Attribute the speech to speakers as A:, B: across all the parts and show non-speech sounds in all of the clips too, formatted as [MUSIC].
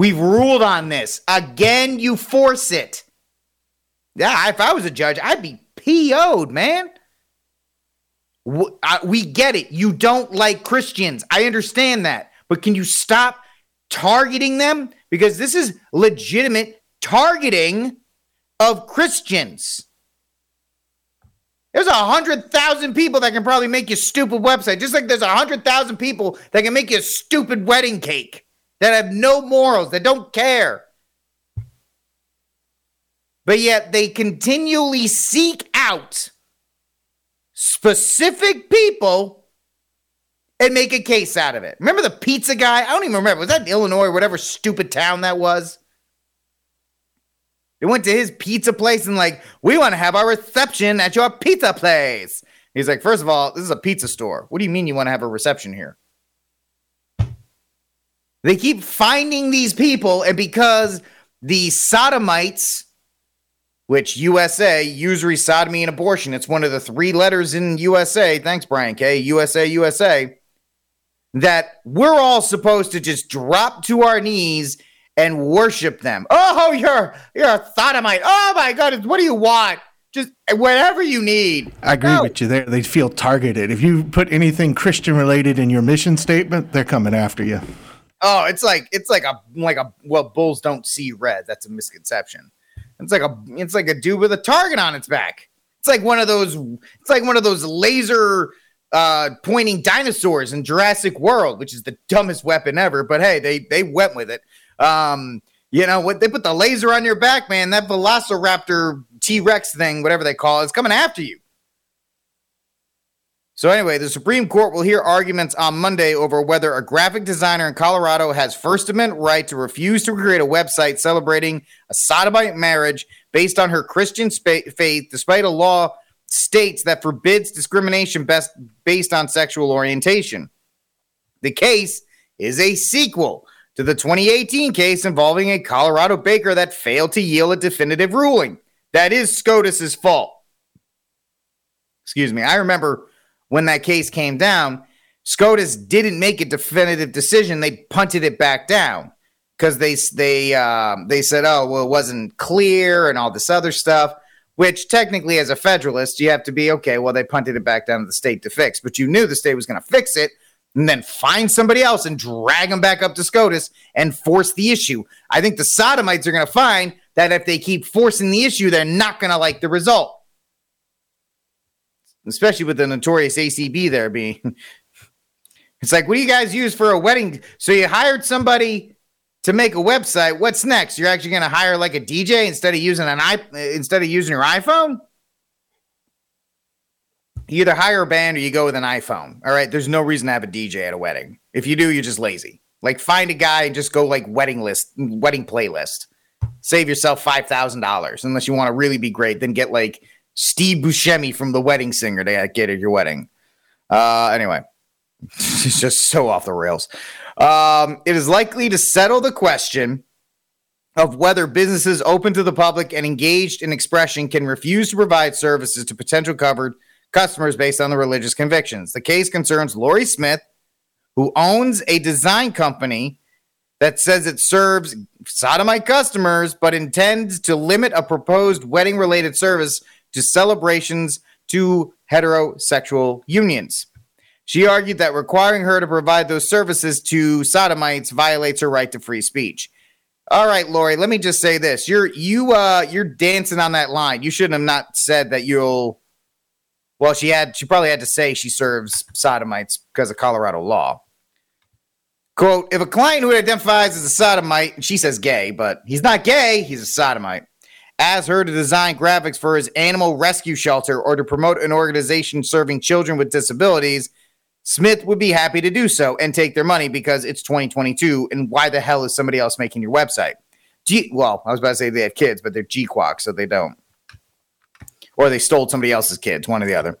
A: We've ruled on this. Again, you force it. Yeah, if I was a judge, I'd be PO'd, man. We get it. You don't like Christians. I understand that. But can you stop targeting them? Because this is legitimate targeting of Christians. There's a hundred thousand people that can probably make you stupid website, just like there's a hundred thousand people that can make you a stupid wedding cake that have no morals, that don't care. But yet they continually seek out specific people and make a case out of it. Remember the pizza guy? I don't even remember. Was that Illinois or whatever stupid town that was? They went to his pizza place and like, we want to have our reception at your pizza place. He's like, first of all, this is a pizza store. What do you mean you want to have a reception here? They keep finding these people, and because the sodomites, which USA, usury, sodomy, and abortion, it's one of the three letters in USA. Thanks, Brian K. USA, USA. That we're all supposed to just drop to our knees and worship them. Oh, you're you're a sodomite. Oh my God, what do you want? Just whatever you need.
B: I agree no. with you there. They feel targeted. If you put anything Christian related in your mission statement, they're coming after you.
A: Oh, it's like it's like a like a well, bulls don't see red. That's a misconception. It's like a it's like a dude with a target on its back. It's like one of those it's like one of those laser uh pointing dinosaurs in Jurassic World, which is the dumbest weapon ever, but hey, they they went with it. Um, you know what? They put the laser on your back, man. That Velociraptor T Rex thing, whatever they call it, is coming after you. So, anyway, the Supreme Court will hear arguments on Monday over whether a graphic designer in Colorado has First Amendment right to refuse to create a website celebrating a sodomite marriage based on her Christian sp- faith, despite a law states that forbids discrimination best based on sexual orientation. The case is a sequel to the 2018 case involving a Colorado baker that failed to yield a definitive ruling. That is SCOTUS's fault. Excuse me. I remember when that case came down, SCOTUS didn't make a definitive decision. They punted it back down because they they um, they said, "Oh, well, it wasn't clear," and all this other stuff. Which technically, as a federalist, you have to be okay. Well, they punted it back down to the state to fix, but you knew the state was going to fix it and then find somebody else and drag them back up to SCOTUS and force the issue. I think the sodomites are going to find that if they keep forcing the issue, they're not going to like the result. Especially with the notorious ACB there being. [LAUGHS] it's like, what do you guys use for a wedding? So you hired somebody to make a website. What's next? You're actually going to hire like a DJ instead of using an i instead of using your iPhone? You either hire a band or you go with an iPhone. All right. There's no reason to have a DJ at a wedding. If you do, you're just lazy. Like find a guy and just go like wedding list, wedding playlist. Save yourself five thousand dollars. Unless you want to really be great, then get like Steve Buscemi from The Wedding Singer to get at your wedding. Uh, anyway, [LAUGHS] it's just so off the rails. Um, it is likely to settle the question of whether businesses open to the public and engaged in expression can refuse to provide services to potential covered customers based on the religious convictions. The case concerns Lori Smith, who owns a design company that says it serves sodomite customers, but intends to limit a proposed wedding related service to celebrations to heterosexual unions. She argued that requiring her to provide those services to sodomites violates her right to free speech. All right, Lori, let me just say this. You're you uh you're dancing on that line. You shouldn't have not said that you'll well, she had she probably had to say she serves sodomites because of Colorado law. Quote, if a client who identifies as a sodomite, she says gay, but he's not gay, he's a sodomite, asks her to design graphics for his animal rescue shelter or to promote an organization serving children with disabilities, Smith would be happy to do so and take their money because it's 2022. And why the hell is somebody else making your website? G- well, I was about to say they have kids, but they're G-Quack, so they don't or they stole somebody else's kids, one or the other.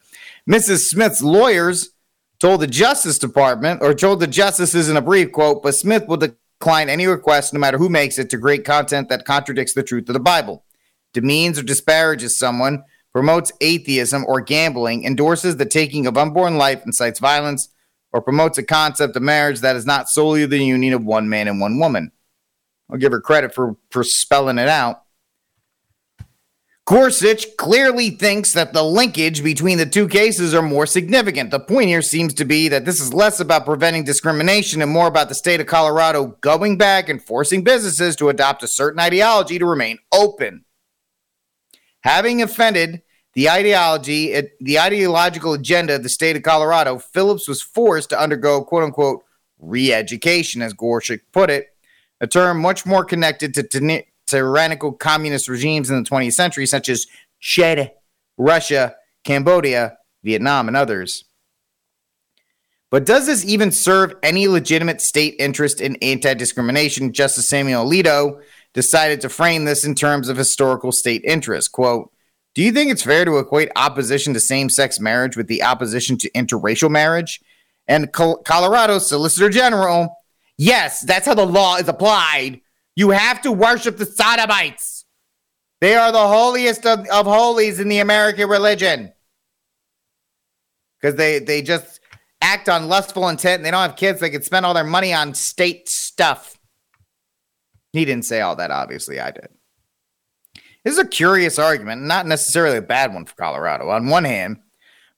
A: Mrs. Smith's lawyers told the Justice Department, or told the justices in a brief quote, but Smith will decline any request, no matter who makes it, to create content that contradicts the truth of the Bible, demeans or disparages someone, promotes atheism or gambling, endorses the taking of unborn life, incites violence, or promotes a concept of marriage that is not solely the union of one man and one woman. I'll give her credit for, for spelling it out. Gorsuch clearly thinks that the linkage between the two cases are more significant. The point here seems to be that this is less about preventing discrimination and more about the state of Colorado going back and forcing businesses to adopt a certain ideology to remain open. Having offended the ideology, the ideological agenda of the state of Colorado, Phillips was forced to undergo quote unquote re education, as Gorsuch put it, a term much more connected to tyrannical communist regimes in the 20th century, such as Chad, Russia, Cambodia, Vietnam, and others. But does this even serve any legitimate state interest in anti discrimination? Justice Samuel Alito decided to frame this in terms of historical state interest. Quote, do you think it's fair to equate opposition to same sex marriage with the opposition to interracial marriage? And Colorado Solicitor General, yes, that's how the law is applied you have to worship the sodomites. They are the holiest of, of holies in the American religion. Because they, they just act on lustful intent and they don't have kids. They can spend all their money on state stuff. He didn't say all that, obviously. I did. This is a curious argument, not necessarily a bad one for Colorado. On one hand,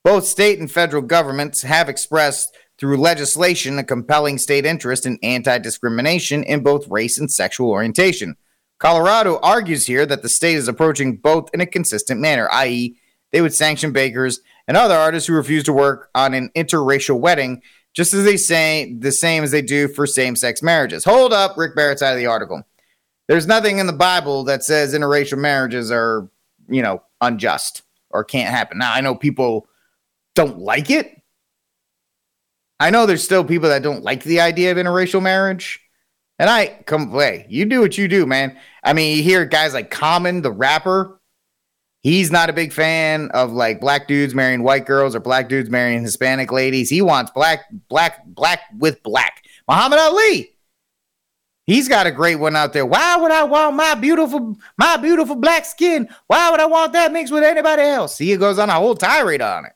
A: both state and federal governments have expressed through legislation a compelling state interest in anti discrimination in both race and sexual orientation. Colorado argues here that the state is approaching both in a consistent manner, i.e., they would sanction bakers and other artists who refuse to work on an interracial wedding, just as they say the same as they do for same sex marriages. Hold up, Rick Barrett's out of the article. There's nothing in the Bible that says interracial marriages are, you know, unjust or can't happen. Now, I know people don't like it, I know there's still people that don't like the idea of interracial marriage. And I come play. You do what you do, man. I mean, you hear guys like Common, the rapper. He's not a big fan of like black dudes marrying white girls or black dudes marrying Hispanic ladies. He wants black, black, black with black. Muhammad Ali. He's got a great one out there. Why would I want my beautiful, my beautiful black skin? Why would I want that mixed with anybody else? He goes on a whole tirade on it.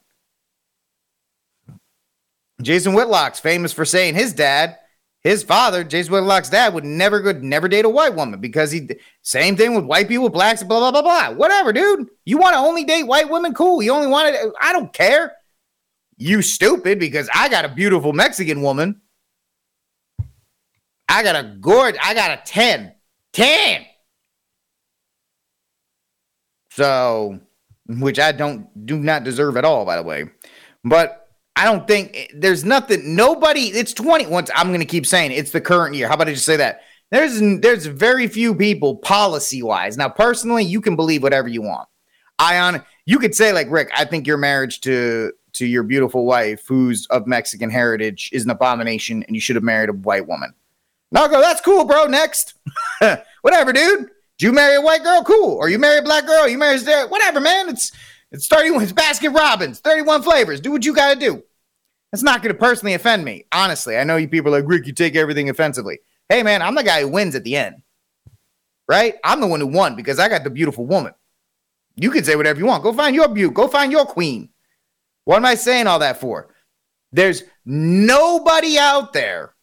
A: Jason Whitlock's famous for saying his dad, his father, Jason Whitlock's dad, would never go, never date a white woman because he same thing with white people, blacks, blah blah blah blah. Whatever, dude. You want to only date white women? Cool. You only want to. I don't care. You stupid because I got a beautiful Mexican woman. I got a gorge. I got a 10. 10. So, which I don't do not deserve at all, by the way. But I don't think eh, there's nothing. Nobody. It's 20. Once I'm going to keep saying it, it's the current year. How about I just say that? There's there's very few people policy wise. Now, personally, you can believe whatever you want. I on you could say like Rick. I think your marriage to to your beautiful wife, who's of Mexican heritage, is an abomination, and you should have married a white woman. I'll go, that's cool, bro. Next, [LAUGHS] whatever, dude. You marry a white girl? Cool. Or you marry a black girl? You marry a whatever, man. It's it's 31. It's Baskin Robbins. 31 flavors. Do what you got to do. That's not going to personally offend me. Honestly, I know you people are like, Rick, you take everything offensively. Hey, man, I'm the guy who wins at the end. Right? I'm the one who won because I got the beautiful woman. You can say whatever you want. Go find your beaut. Go find your queen. What am I saying all that for? There's nobody out there.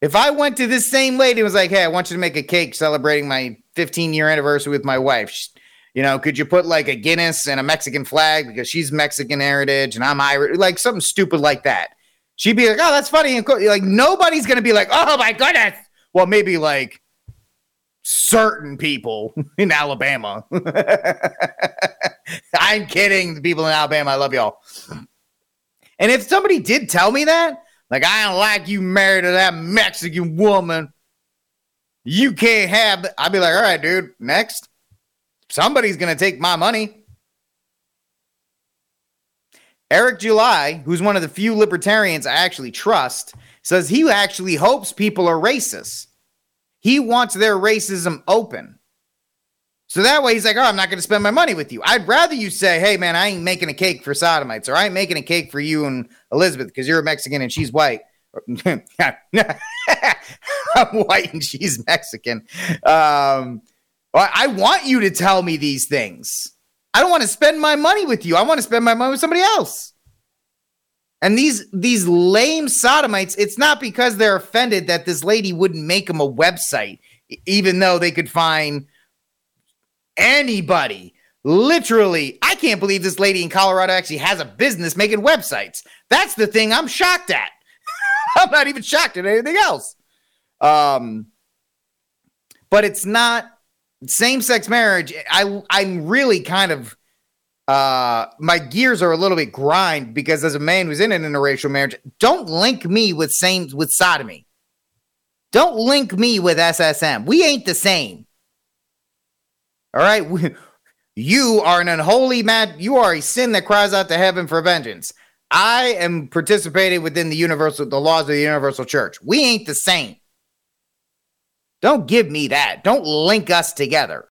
A: If I went to this same lady and was like, hey, I want you to make a cake celebrating my 15 year anniversary with my wife, you know, could you put like a Guinness and a Mexican flag because she's Mexican heritage and I'm Irish, like something stupid like that? She'd be like, "Oh, that's funny," and like nobody's gonna be like, "Oh my goodness." Well, maybe like certain people [LAUGHS] in Alabama. [LAUGHS] I'm kidding. The people in Alabama, I love y'all. And if somebody did tell me that, like, I don't like you married to that Mexican woman, you can't have, I'd be like, all right, dude, next somebody's going to take my money. Eric July, who's one of the few libertarians I actually trust, says he actually hopes people are racist. He wants their racism open. So that way he's like, oh, I'm not going to spend my money with you. I'd rather you say, hey, man, I ain't making a cake for sodomites or I ain't making a cake for you and Elizabeth because you're a Mexican and she's white. [LAUGHS] I'm white and she's Mexican. Um, I want you to tell me these things. I don't want to spend my money with you. I want to spend my money with somebody else. And these these lame sodomites, it's not because they're offended that this lady wouldn't make them a website, even though they could find anybody. Literally, I can't believe this lady in Colorado actually has a business making websites. That's the thing I'm shocked at. [LAUGHS] I'm not even shocked at anything else. Um, but it's not same-sex marriage. I I'm really kind of uh my gears are a little bit grind because as a man who's in an interracial marriage, don't link me with same with sodomy. Don't link me with SSM. We ain't the same. All right. We, [LAUGHS] you are an unholy mad. You are a sin that cries out to heaven for vengeance. I am participating within the universal, the laws of the universal church. We ain't the same. Don't give me that. Don't link us together.